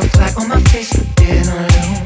felt like my face had been alone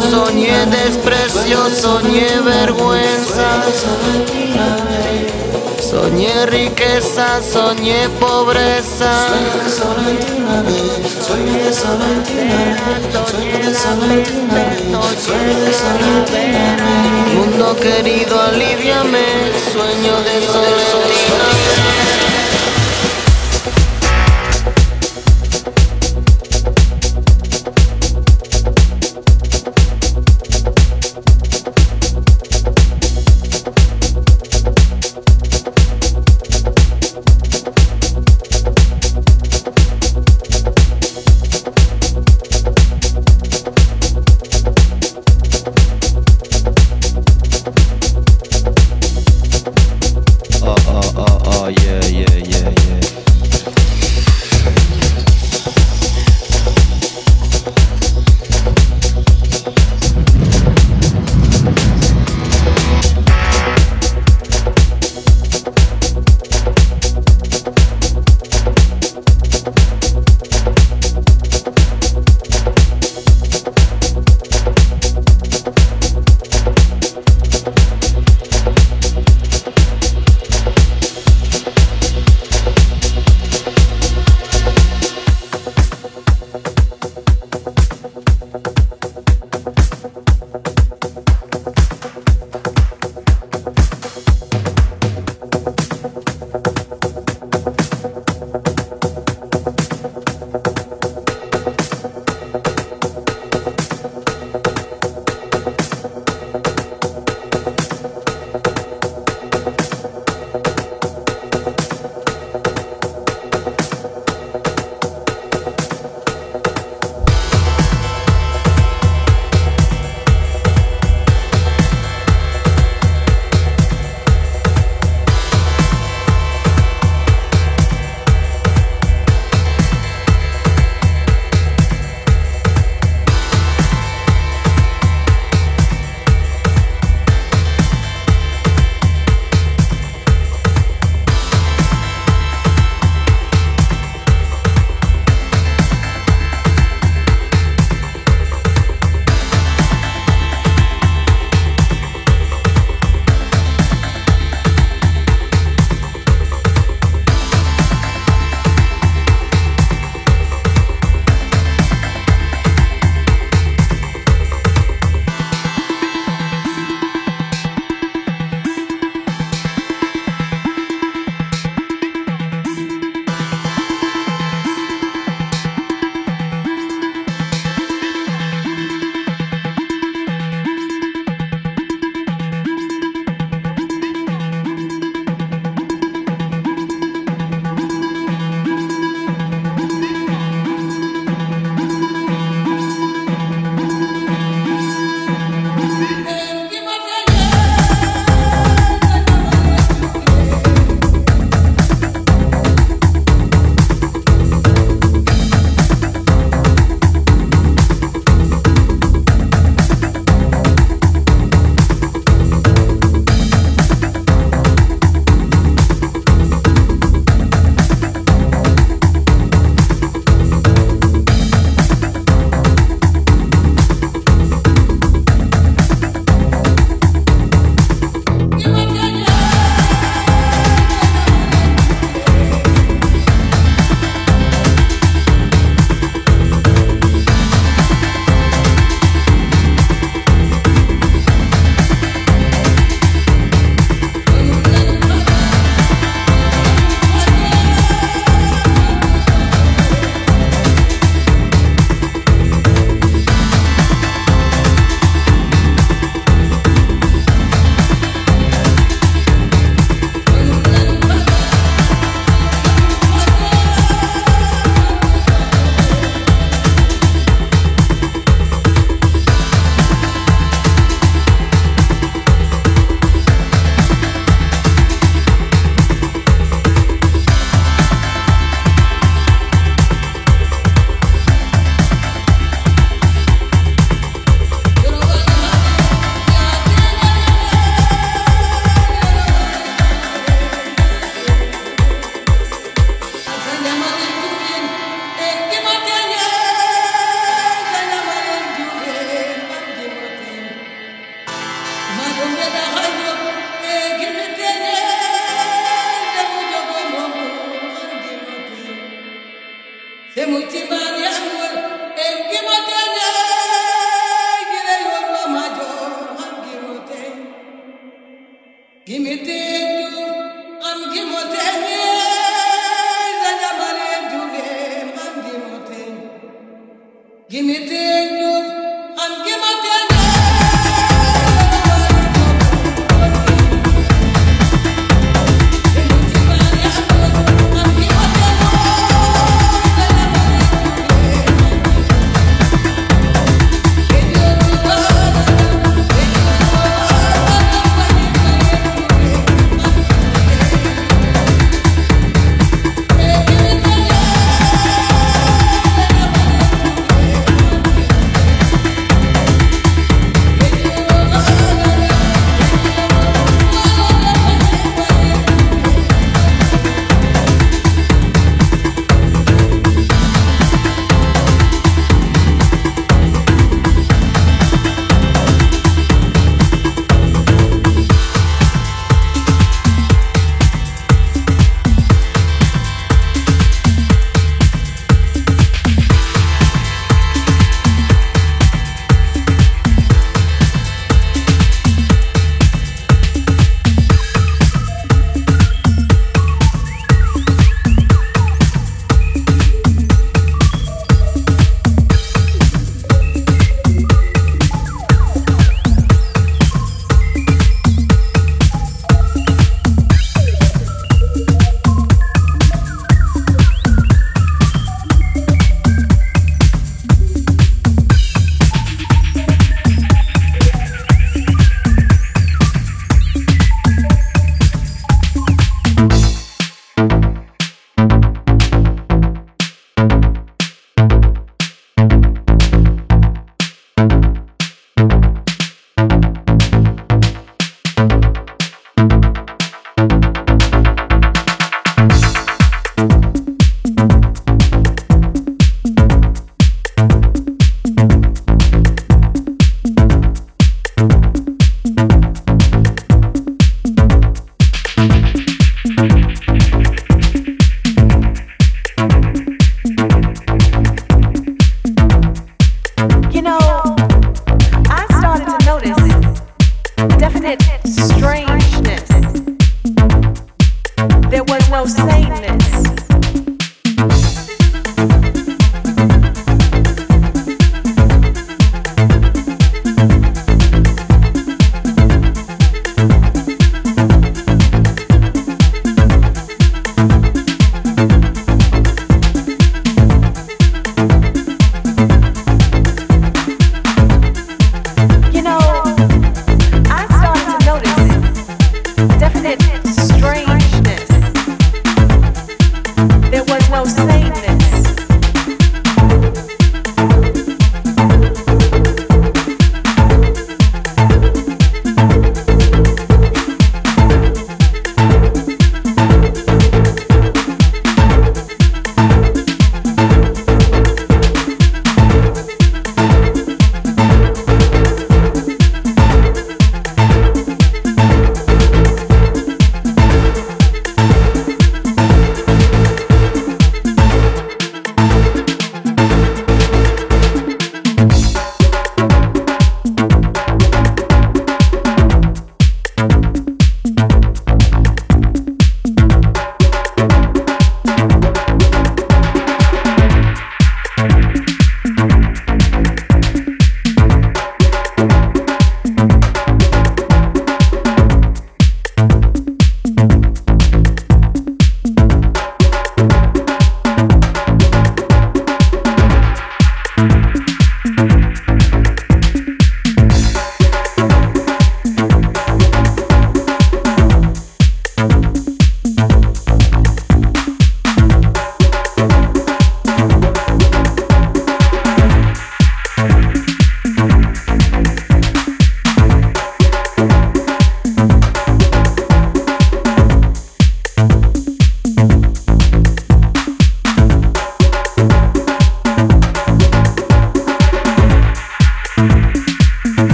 Soñé desprecio, soñé vergüenza, soñe riqueza, soñe pobreza, soñé, soñé de sol en ti, soñe de sol en ti, soñó de sol en Mundo querido, aliviame, sueño de soledad